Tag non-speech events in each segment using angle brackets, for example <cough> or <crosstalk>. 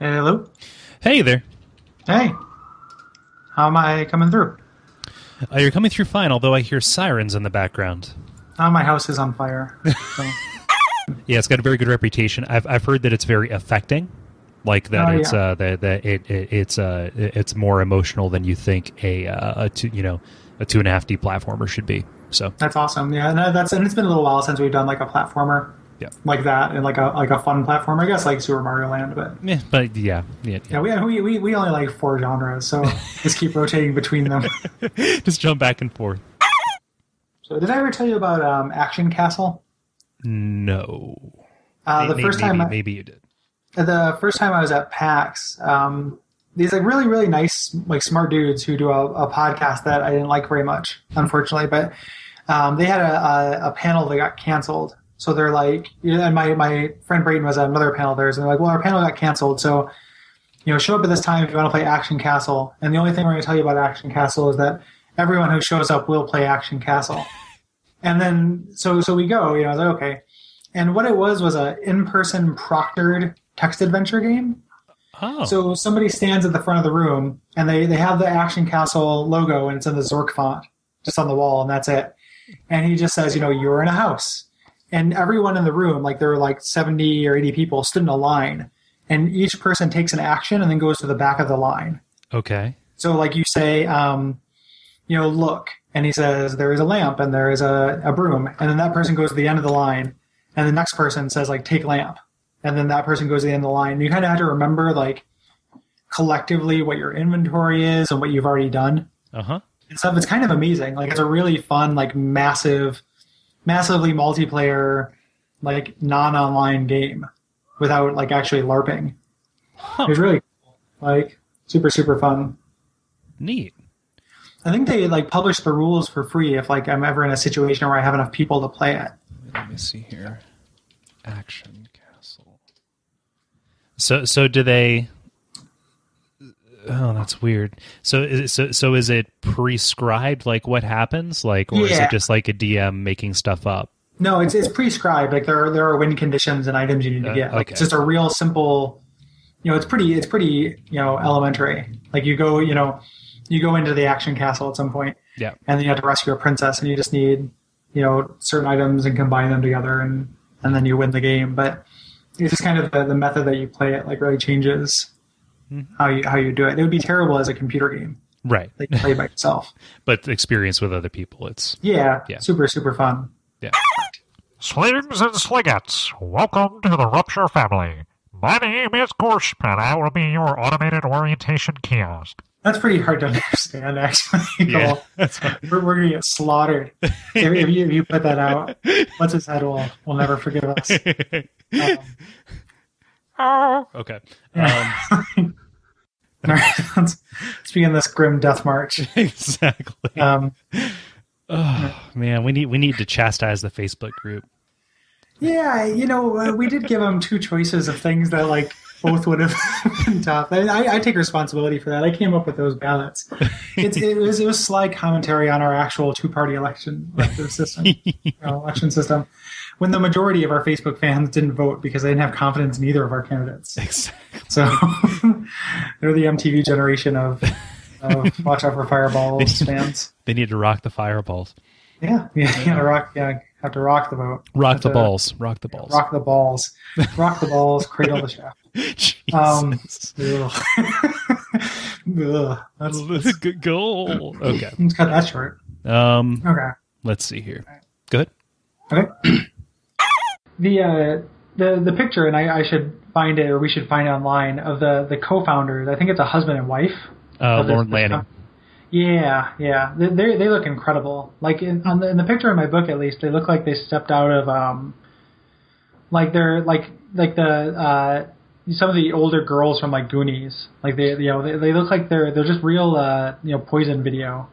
Hello. Hey there. Hey. How am I coming through? Uh, you're coming through fine, although I hear sirens in the background. Oh, my house is on fire. So. <laughs> Yeah, it's got a very good reputation. I've I've heard that it's very affecting, like that Oh, it's yeah. uh that, that it, it it's uh it's more emotional than you think a uh, a two you know a two and a half D platformer should be. So That's awesome. Yeah, no, that's and it's been a little while since we've done like a platformer yeah, like that and like a like a fun platform. I guess like Super Mario Land, but yeah, but yeah, yeah, yeah, we we we, we only like four genres, so <laughs> just keep rotating between them. <laughs> just jump back and forth. So, did I ever tell you about um, Action Castle? No, Uh, the May- first maybe, time, I- maybe you did. the first time I was at PAX, um, these like really really nice like smart dudes who do a, a podcast that I didn't like very much, unfortunately, but um, they had a, a, a panel that got canceled. So they're like, you know, and my my friend Brayton was at another panel of theirs, and they're like, well, our panel got canceled, so you know, show up at this time if you want to play Action Castle. And the only thing we're going to tell you about Action Castle is that everyone who shows up will play Action Castle. <laughs> and then so so we go. You know, I was like, okay. And what it was was a in-person proctored text adventure game. Oh, So somebody stands at the front of the room and they, they have the Action Castle logo and it's in the Zork font just on the wall and that's it. And he just says, you know, you're in a house. And everyone in the room, like there were like 70 or 80 people, stood in a line. And each person takes an action and then goes to the back of the line. okay, So like you say, um, you know, look, and he says there is a lamp and there is a, a broom, and then that person goes to the end of the line, and the next person says like take lamp, and then that person goes to the end of the line. You kind of have to remember like collectively what your inventory is and what you've already done uh huh. And stuff. It's kind of amazing. Like it's a really fun, like massive, massively multiplayer, like non-online game without like actually LARPing. It was really cool. like super super fun. Neat. I think they like publish the rules for free if like I'm ever in a situation where I have enough people to play it. Let me see here. Action Castle. So so do they Oh, that's weird. So is it, so so is it prescribed like what happens like or is it just like a DM making stuff up? No, it's it's prescribed. Like there are there are win conditions and items you need to Uh, get. Like okay. it's just a real simple. You know, it's pretty it's pretty you know elementary. Like you go you know you go into the action castle at some point Yeah. and then you have to rescue a princess and you just need you know certain items and combine them together and and then you win the game. But it's just kind of the, the method that you play it like really changes Mm-hmm. how you how you do it. It would be terrible as a computer game. Right. Like you play by yourself. <laughs> but experience with other people it's Yeah, Yeah. super super fun. yeah. Slings and Sliggets, welcome to the Rupture family. My name is Gorsh, and I will be your automated orientation kiosk. That's pretty hard to <laughs> understand, actually. Yeah. <laughs> we're, we're gonna get slaughtered if, if, you, if you put that out. What's his head will will never forgive us. Um, okay. <laughs> Um, all right, let's, let's begin this grim death march. <laughs> exactly. Um, oh, man, we need we need to chastise the Facebook group. yeah, you know, uh, we did give them two choices of things that like both would have <laughs> been tough. I, I, I take responsibility for that. I came up with those ballots. It's, it was it was sly commentary on our actual two party election system, you know, election system. When the majority of our Facebook fans didn't vote because they didn't have confidence in either of our candidates. Exactly. So <laughs> they're the MTV generation of, of Watch Out for Fireballs fans. They need to rock the fireballs. Yeah, yeah, you gotta rock, yeah, have to rock the vote. Rock the to balls. Rock the balls. Rock the balls. Rock the balls, cradle the shaft. <laughs> Um, Jesus. <laughs> ugh. Ugh. Let's, Good goal. Okay. let's cut that short. Um. Okay. Let's see here. Good. Okay. The uh, the the picture, and I, I should find it, or we should find it online of the the co-founders. I think it's a husband and wife. Uh, of this- Lorne Lanning. com- Yeah, yeah, they they, they look incredible. Like in on the, in the picture in my book, at least, they look like they stepped out of um, like they're like like the uh, some of the older girls from like Goonies. Like they you know they, they look like they're they're just real uh you know Poison video.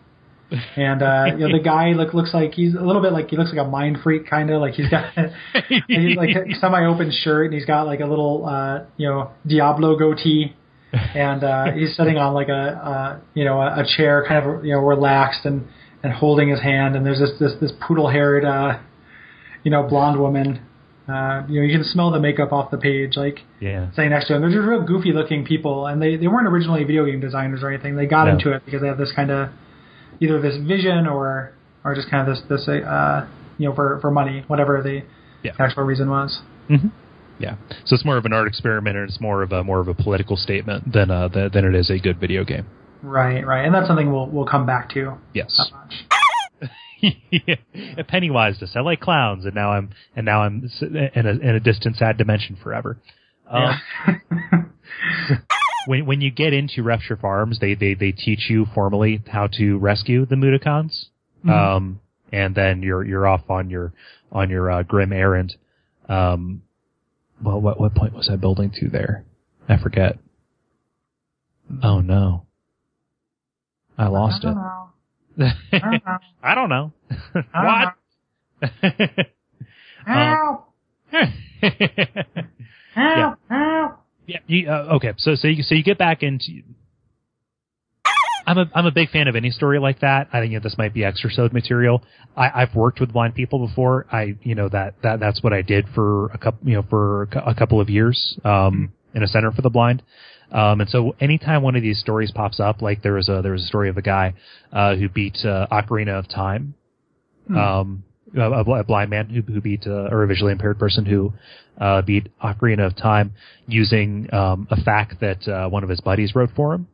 And uh, you know the guy look looks like he's a little bit like he looks like a mind freak kind of like he's got <laughs> he's like a semi-open shirt and he's got like a little uh, you know Diablo goatee and uh, he's sitting on like a uh, you know a, a chair kind of you know relaxed and and holding his hand, and there's this this this poodle haired, uh, you know, blonde woman. Uh, you know, you can smell the makeup off the page, like Yeah. sitting next to him. They're just real goofy looking people, and they they weren't originally video game designers or anything. They got No. into it because they have this kind of either this vision or or just kind of this this uh, you know for for money, whatever the Yeah. actual reason was. hmm Yeah. So it's more of an art experiment, and it's more of a more of a political statement than uh than, than it is a good video game. Right, right, and that's something we'll we'll come back to. Yes. Yeah. <laughs> Pennywise just I like clowns, and now I'm and now I'm in a in a distant, sad dimension forever. Um, <laughs> when when you get into Rupture Farms, they they they teach you formally how to rescue the Mudokons, um, and then you're you're off on your on your uh, grim errand. Um, well, what what point was I building to there? I forget. Oh no, I lost I it. <laughs> I don't know. I don't know. What? <laughs> Help! Help! <laughs> Help! Yeah. You, uh, okay. So so you so you get back into. I'm a I'm a big fan of any story like that. I think this might be extra sode material. I, I've worked with blind people before. I you know that that that's what I did for a couple you know for a couple of years um, in a center for the blind. Um, and so anytime one of these stories pops up, like there was a there was a story of a guy uh, who beat uh, Ocarina of Time, um, a, a blind man who, who beat uh, or a visually impaired person who uh, beat Ocarina of Time using um, a fact that uh, one of his buddies wrote for him.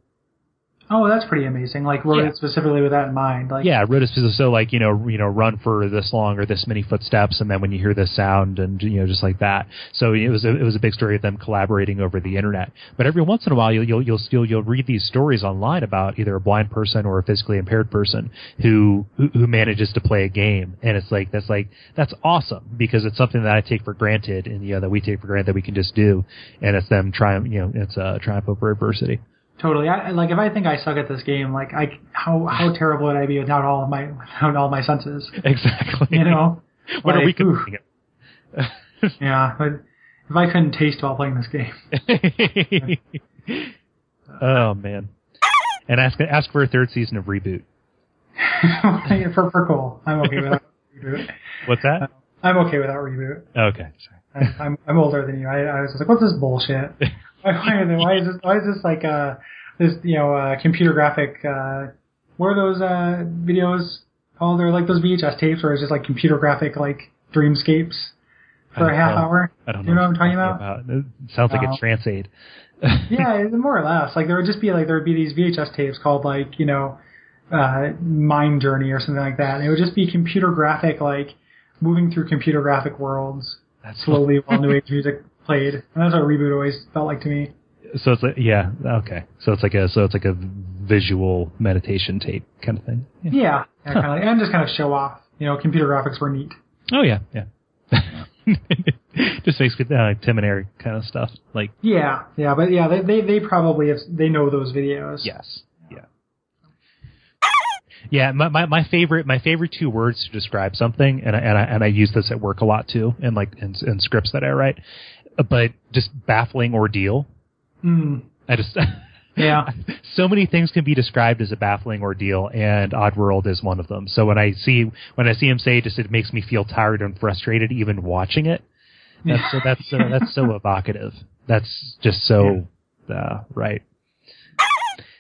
Oh, that's pretty amazing. Like wrote Yeah. it specifically with that in mind. Like Yeah, wrote it so like you know you know run for this long or this many footsteps, and then when you hear this sound and you know just like that. So it was a, it was a big story of them collaborating over the internet. But every once in a while you'll you'll you'll still you'll read these stories online about either a blind person or a physically impaired person who who, who manages to play a game, and it's like that's like that's awesome because it's something that I take for granted and you know that we take for granted that we can just do, and it's them triumph you know it's a triumph over adversity. Totally. I, like if I think I suck at this game, like I how how <laughs> terrible would I be without all of my without all my senses? Exactly. You know. <laughs> what are we Like, ooh. comparing it? Yeah, but if I couldn't taste while playing this game, <laughs> oh man. And ask ask for a third season of reboot. for for cool, I'm okay without reboot. What's that? I'm okay without reboot. Okay. Sorry. I'm, I'm I'm older than you. I, I was like, what's this bullshit? Why, <laughs> why, are they, why is this why is this like uh this you know uh, computer graphic uh what are those uh videos called? They're like those VHS tapes where it's just like computer graphic like dreamscapes for a half know. hour. I don't Do you know know what I'm talking you're about? It sounds like No. a trance aid. <laughs> <laughs> yeah, more or less. Like there would just be like there would be these VHS tapes called like you know, uh, Mind Journey or something like that. And it would just be computer graphic like moving through computer graphic worlds That's slowly while new age music played. And that's what reboot always felt like to me. so it's like yeah okay so it's like a so it's like a visual meditation tape kind of thing. Yeah. Yeah, yeah kind of and just kind of show off. You know, computer graphics were neat. Oh yeah yeah. <laughs> Just makes good uh, Tim and Eric kind of stuff like Yeah, yeah, but yeah, they they, they probably have, they know those videos. Yes. Yeah. Yeah, my, my, my favorite my favorite two words to describe something, and I, and I and I use this at work a lot too, and like in, in scripts that I write, but just baffling ordeal. Mm, I just <laughs> yeah. so many things can be described as a baffling ordeal, and Oddworld is one of them. So when I see when I see him say, it just it makes me feel tired and frustrated even watching it. That's so that's so, that's so <laughs> evocative. That's just so uh, right.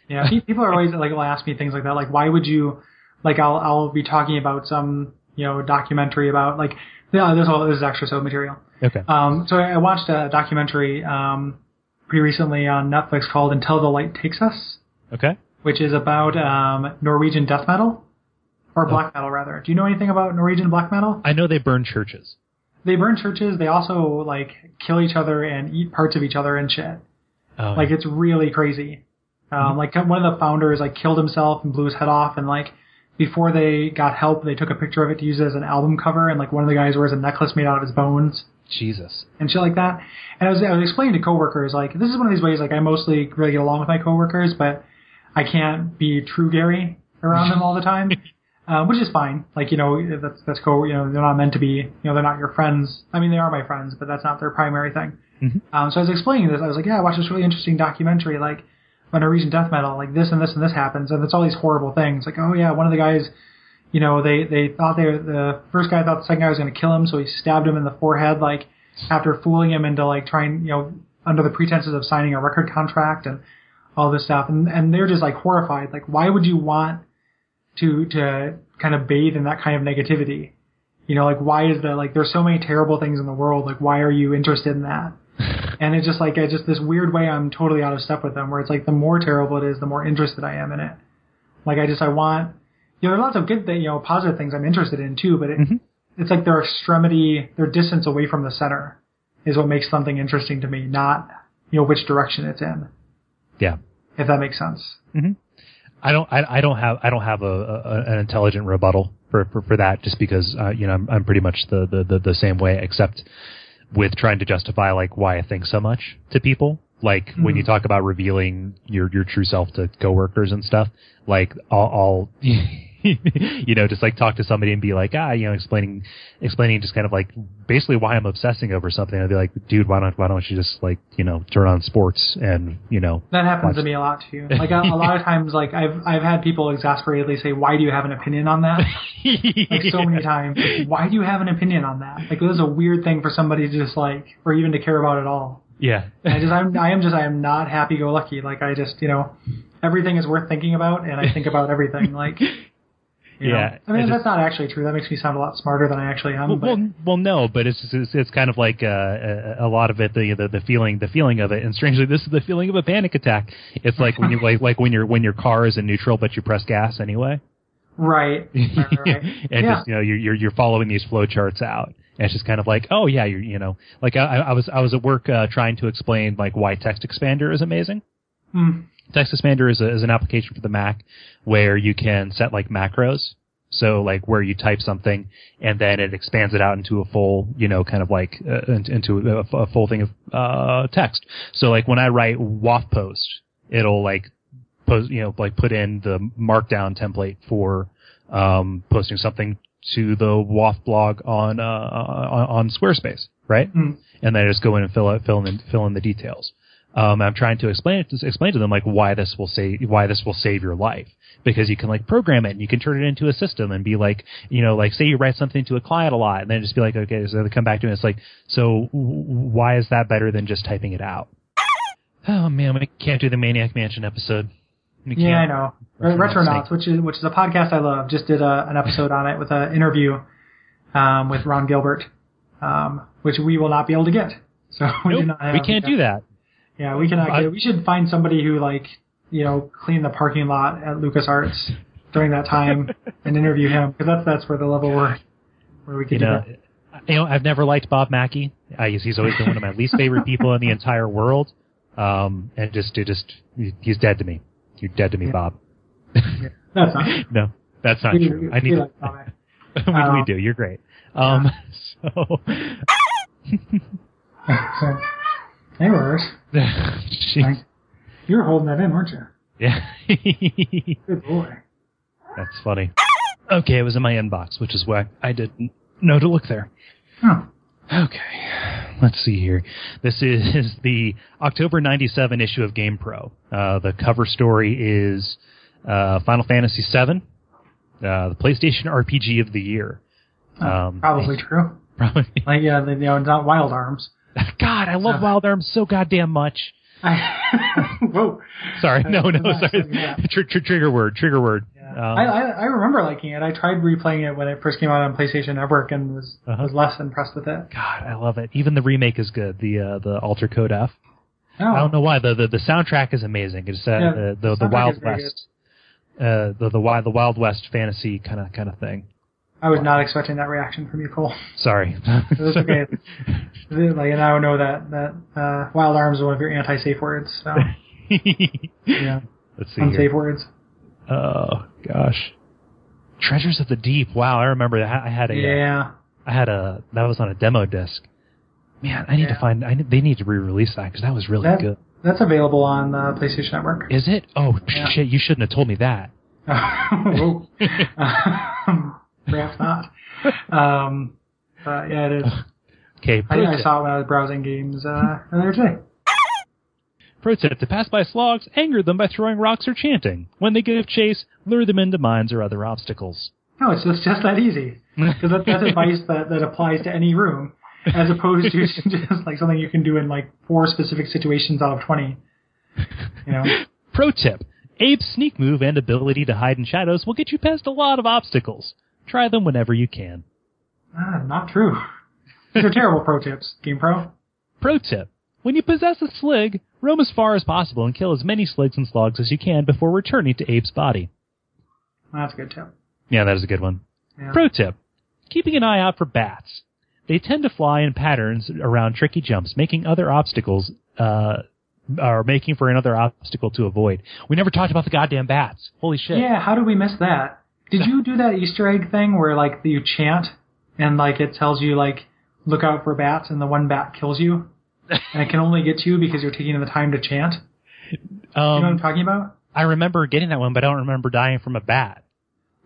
Yeah, people are always like will ask me things like that. Like, why would you? Like, I'll I'll be talking about some you know documentary about like yeah, this all this is extra so material. Okay. Um, so I watched a documentary um pretty recently on Netflix called Until the Light Takes Us, Okay. which is about um Norwegian death metal or black metal rather. Do you know anything about Norwegian black metal? I know they burn churches. They burn churches. They also like kill each other and eat parts of each other and shit. Oh, Like it's really crazy. Um, like one of the founders like killed himself and blew his head off, and like before they got help, they took a picture of it to use it as an album cover, and like one of the guys wears a necklace made out of his bones Jesus. and shit like that. And I was I was explaining to coworkers like this is one of these ways like I mostly really get along with my coworkers, but I can't be true Gary around them all the time. <laughs> Uh, which is fine. Like, you know, that's, that's cool. You know, they're not meant to be, you know, they're not your friends. I mean, they are my friends, but that's not their primary thing. Mhm. Um, so I was explaining this. I was like, yeah, I watched this really interesting documentary, like, on Norwegian death metal, like this and this and this happens. And it's all these horrible things. Like, oh yeah, one of the guys, you know, they they thought they were, the first guy thought the second guy was going to kill him, so he stabbed him in the forehead, like after fooling him into like trying, you know, under the pretenses of signing a record contract and all this stuff, and and they're just like horrified. Like, why would you want to to kind of bathe in that kind of negativity? You know, like why is that? Like, there's so many terrible things in the world. Like, why are you interested in that? <laughs> and it's just like I just this weird way I'm totally out of step with them, where it's like the more terrible it is, the more interested I am in it. Like, I just I want you know, there are lots of good, things, you know, positive things I'm interested in too, but it, Mhm. it's like their extremity, their distance away from the center is what makes something interesting to me, not, you know, which direction it's in, Yeah. if that makes sense. I don't. I, I don't have. I don't have a, a an intelligent rebuttal for, for, for that. Just because uh, you know I'm, I'm pretty much the, the, the, the same way, except with trying to justify like why I think so much to people. Like when you talk about revealing your your true self to coworkers and stuff. Like I'll, I'll <laughs> you know just like talk to somebody and be like ah you know explaining explaining just kind of like basically why I'm obsessing over something. I'd be like dude why don't why don't you just like you know turn on sports and you know That happens Watch. to me a lot too. <laughs> Like a, a lot of times, like I've I've had people exasperatedly say, "Why do you have an opinion on that?" <laughs> Like so many times, like, why do you have an opinion on that? Like this is a weird thing for somebody to just like, or even to care about at all. yeah I just I'm I am just I am not happy go lucky. Like I just you know everything is worth thinking about, and I think about everything. Like you know. Yeah, I mean I that's not actually true. That makes me sound a lot smarter than I actually am. Well, but well, well, no, but it's it's, it's kind of like uh, a, a lot of it, the, the the feeling, the feeling of it, and strangely, this is the feeling of a panic attack. It's like when you like <laughs> like when your when your car is in neutral, but you press gas anyway, right, <laughs> right, right. and yeah. just you know you're you're you're following these flow charts out. And it's just kind of like, oh yeah, you're you know, like I, I was I was at work uh, trying to explain like why Text Expander is amazing. Hmm. Text Expander is, a, is an application for the Mac where you can set like macros. So like where you type something and then it expands it out into a full, you know, kind of like uh, into a, a full thing of uh, text. So like when I write WAF post, it'll like post, you know, like put in the markdown template for um, posting something to the WAF blog on uh, on, on Squarespace, right? Hmm. and then I just go in and fill out, fill in, fill in the details. Um, I'm trying to explain it, explain to them like why this will save, why this will save your life. Because you can like program it and you can turn it into a system and be like, you know, like say you write something to a client a lot and then just be like, okay, so they come back to me. It's like, so w- why is that better than just typing it out? <sighs> Oh man, we can't do the Maniac Mansion episode. We Yeah, I know. Retronauts. Which is which is a podcast I love, just did a, an episode on it with an interview um, with Ron Gilbert, um, which we will not be able to get. So <laughs> we Nope, not we can't do that. Yeah, we cannot. I- we should find somebody who like you know clean the parking lot at LucasArts during that time <laughs> and interview him because that's that's where the level we're where we could You do know, you know, I've never liked Bob Mackey. I guess he's always been one of my least favorite people in the entire world. Um, and just, it just, he's dead to me. You're dead to me, Bob. That's not. <laughs> No, that's not we, true. we, I need we to, like <laughs> we, we Um, do. You're great. Um, so, anyways, jeez. you were holding that in, weren't you? yeah, Good boy. that's funny. Okay, it was in my inbox, which is why I didn't know to look there. Huh. Okay, let's see here. This is the October 97 issue of GamePro. Uh, the cover story is uh, Final Fantasy VII, uh, the PlayStation RPG of the year. Um, Probably <laughs> true. probably. Like yeah, the, you know, not Wild Arms. God, I love Wild Arms so goddamn much. I, <laughs> whoa. Sorry, no, no, Yeah. sorry. Tr- tr- trigger word, trigger word. Yeah. Um, I, I I remember liking it. I tried replaying it when it first came out on PlayStation Network and was Uh-huh. was less impressed with it. God, I love it. Even the remake is good. The uh, the Alter Code F. Oh, I don't know why. The, the the soundtrack is amazing. It's uh, Yeah, the the, the Wild West, uh, the the wild the Wild West fantasy kind of kind of thing. I was not expecting that reaction from you, Kole. <laughs> Sorry. It was okay. <laughs> like, and I know that that uh, Wild Arms is one of your anti-safe words. So <laughs> yeah, Let's see unsafe here. words. Oh gosh, Treasures of the Deep. Wow, I remember that. I had a uh, Yeah. I had a that was on a demo disc. Man, I need to find. I they need to re-release that because that was really That, good. that's available on uh, PlayStation Network. Is it? Oh Yeah. shit! You shouldn't have told me that. Um, perhaps not. Um, but yeah, it is. <laughs> Okay, I, pro, I saw it when I was browsing games uh, earlier today. pro tip: to pass by slogs, anger them by throwing rocks or chanting. When they give chase, lure them into mines or other obstacles. No, it's just, just that easy. <laughs> Because that, that's advice that, that applies to any room, as opposed to <laughs> just like something you can do in like four specific situations out of 20. You know? Pro tip: Abe's sneak move and ability to hide in shadows will get you past a lot of obstacles. Try them whenever you can. Ah, not true. These are terrible pro tips, Game Pro. Pro tip: When you possess a slig, roam as far as possible and kill as many sligs and slogs as you can before returning to Abe's body. That's a good tip. Yeah, that is a good one. Yeah. Pro tip: Keeping an eye out for bats. They tend to fly in patterns around tricky jumps, making other obstacles, uh, or making for another obstacle to avoid. We never talked about the goddamn bats. Holy shit. Yeah, how did we miss that? Did you do that Easter egg thing where like you chant and like it tells you like look out for bats and the one bat kills you and it can only get you because you're taking the time to chant? You know what I'm Um, talking about? I remember getting that one, but I don't remember dying from a bat.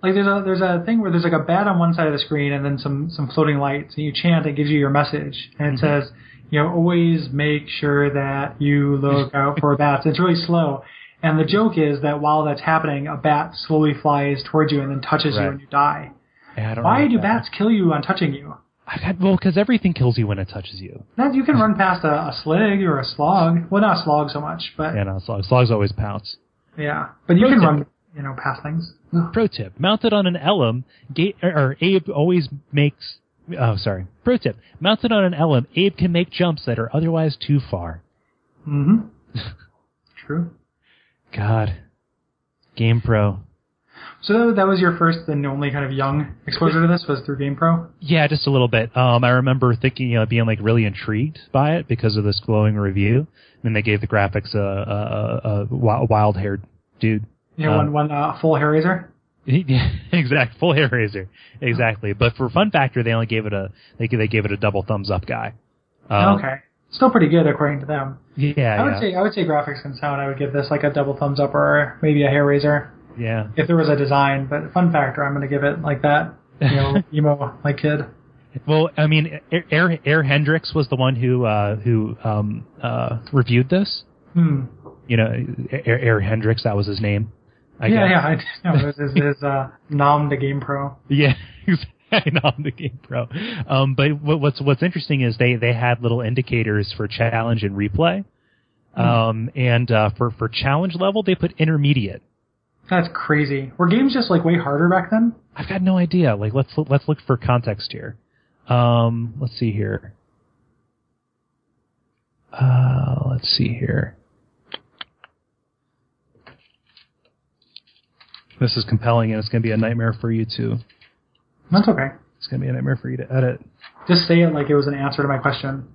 Like there's a there's a thing where there's like a bat on one side of the screen and then some some floating lights and you chant it gives you your message and it says you know always make sure that you look <laughs> out for bats. It's really slow. And the joke is that while that's happening, a bat slowly flies towards you and then touches you and you die. Yeah, Why do that. bats kill you on touching you? I've had, well, because everything kills you when it touches you. That you can run past a, a slig or a slog. Well, not a slog so much, but Yeah, no, slugs, slugs always pounce. yeah. But you Pro can tip. run, you know, past things. <laughs> Pro tip: Mounted on an Elum, Ga- or, or Abe always makes. Oh, sorry. Pro tip: Mounted on an Elum, Abe can make jumps that are otherwise too far. Mm-hmm. <laughs> True. God, Game Pro. So that, was your first and only kind of young exposure to this was through Game Pro. Yeah, just a little bit. Um, I remember thinking, you know, being like really intrigued by it because of this glowing review. And then they gave the graphics a, a, a, a wild haired dude. Yeah, know, Um, one one uh, full hair razor. <laughs> Yeah, exact full hair razor, exactly. But for fun factor, they only gave it a they they gave it a double thumbs up guy. Um, okay, still pretty good according to them. Yeah, I would yeah, say I would say graphics and sound. I would give this like a double thumbs up or maybe a hair razor yeah. if there was a design. But fun factor, I'm going to give it like that. You know, <laughs> emo like kid. Well, I mean, Air Air Hendrix was the one who uh, who um, uh, reviewed this. Hmm. You know, Air, Air Hendrix, that was his name. I yeah, guess. yeah. I <laughs> know. It was his, his uh, nom to Game Pro. <laughs> Yeah, <laughs> Not the game pro. Um, but what's what's interesting is they they had little indicators for challenge and replay. Um, and uh, for for challenge level, they put intermediate. That's crazy. Were games just like way harder back then? I've got no idea. Like let's let's look for context here. Um, let's see here. Uh, let's see here. This is compelling, and it's going to be a nightmare for you to. That's okay. It's going to be a nightmare for you to edit. Just say it like it was an answer to my question.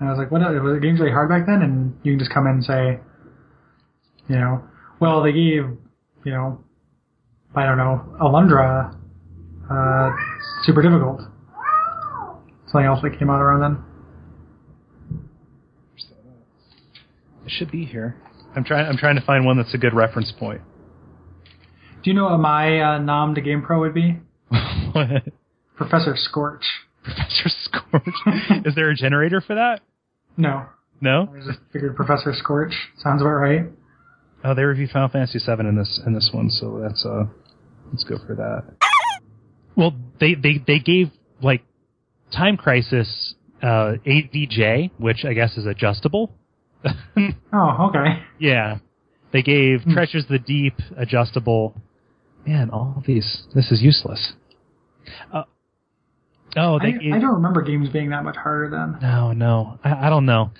And I was like, what? Was the games really hard back then? And you can just come in and say, you know, well, they gave, you know, I don't know, Alundra, uh, super difficult. Something else that came out around then. It should be here. I'm trying. I'm trying to find one that's a good reference point. Do you know what my uh, nom to Game Pro would be? What? Professor Scorch. Professor Scorch. <laughs> Is there a generator for that? No, No. I just figured Professor Scorch sounds about right. Oh, they reviewed Final Fantasy VII in this in this one, so that's uh, let's go for that. Well, they they they gave like Time Crisis uh, ADJ, which I guess is adjustable. <laughs> Oh, okay. yeah, they gave Treasures of the Deep adjustable. Man, all of these. This is useless. Uh, oh, I, they gave, I don't remember games being that much harder then. No, no, I, I don't know.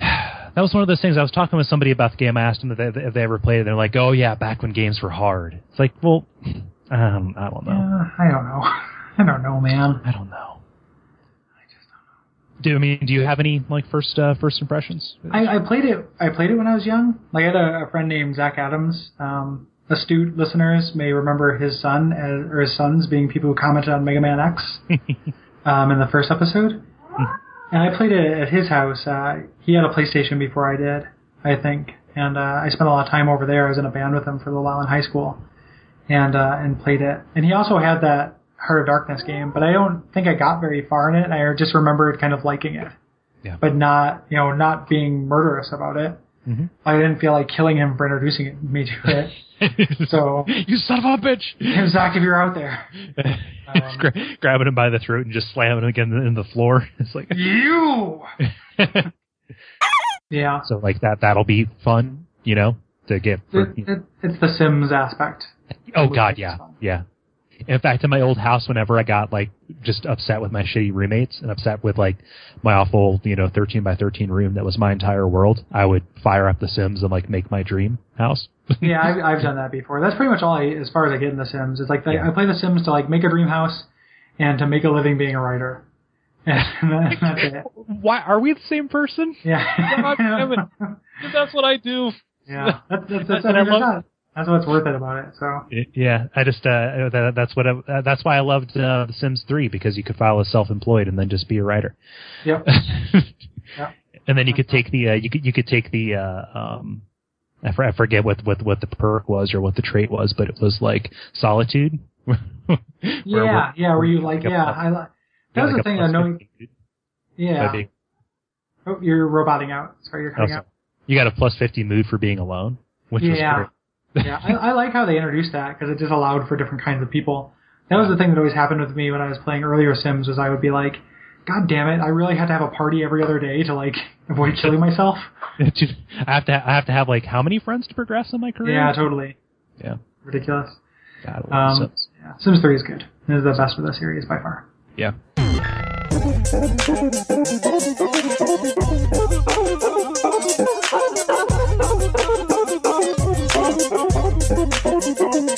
<sighs> That was one of those things. I was talking with somebody about the game. I asked them if they, if they ever played it. They're like, "Oh yeah, back when games were hard." It's like, well, <sighs> um, I don't know. Uh, I don't know. <laughs> I don't know, man. I don't know. I just don't know. Do I mean? Do you have any like first uh, first impressions? I, I played it. I played it when I was young. Like I had a, a friend named Zach Adams. Um, astute listeners may remember his son as, or his sons being people who commented on Mega Man X <laughs> um, in the first episode. and I played it at his house. Uh, he had a PlayStation before I did, I think, and uh, I spent a lot of time over there. I was in a band with him for a little while in high school, and uh, and played it. And he also had that Heart of Darkness game, but I don't think I got very far in it. I just remembered kind of liking it, Yeah. but not you know not being murderous about it. Mhm. I didn't feel like killing him for introducing me to it. <laughs> So, you son of a bitch! Zach, if you're out there, <laughs> It's gra- grabbing him by the throat and just slamming him again in the floor. <laughs> It's like you. Yeah, so like that. That'll be fun, you know, to get. For, it, it, it's the Sims aspect. oh God, yeah, fun. yeah. In fact, in my old house, whenever I got like just upset with my shitty roommates and upset with like my awful, you know, thirteen by thirteen room that was my entire world, I would fire up The Sims and like make my dream house. <laughs> yeah, I've, I've done that before. That's pretty much all I, as far as I get in The Sims. It's like the, Yeah. I play The Sims to like make a dream house and to make a living being a writer. <laughs> And that- that's it. Why are we the same person? Yeah. God. <laughs> That's what I do. yeah. That's, that's, that's, And I that's, love- that's what's worth it about it. So Yeah, I just uh, that, that's what I, uh, that's why I loved uh, The Sims 3 because you could file as self-employed and then just be a writer. yep. <laughs> Yep. And then you could take the uh, you could you could take the uh, um I, for, I forget what, what what the perk was or what the trait was, but it was like solitude. <laughs> Where Yeah, we're- yeah, were you like, a yeah, plus- I like, got that was like the thing I know, 50 yeah. being- Oh, you're roboting out. Sorry, you're oh, cutting sorry. out. You got a plus fifty mood for being alone, which Yeah. was great. Yeah, I, I like how they introduced that because it just allowed for different kinds of people. That was the thing that always happened with me when I was playing earlier Sims was I would be like, God damn it, I really had to have a party every other day to like <laughs> avoid killing myself. <laughs> Dude, I have to I have to have like how many friends to progress in my career? Yeah, totally. Yeah. Ridiculous. God, I Um, Sims. yeah. Sims 3 is good. It is the best of the series by far. Yeah. <laughs> Thank you.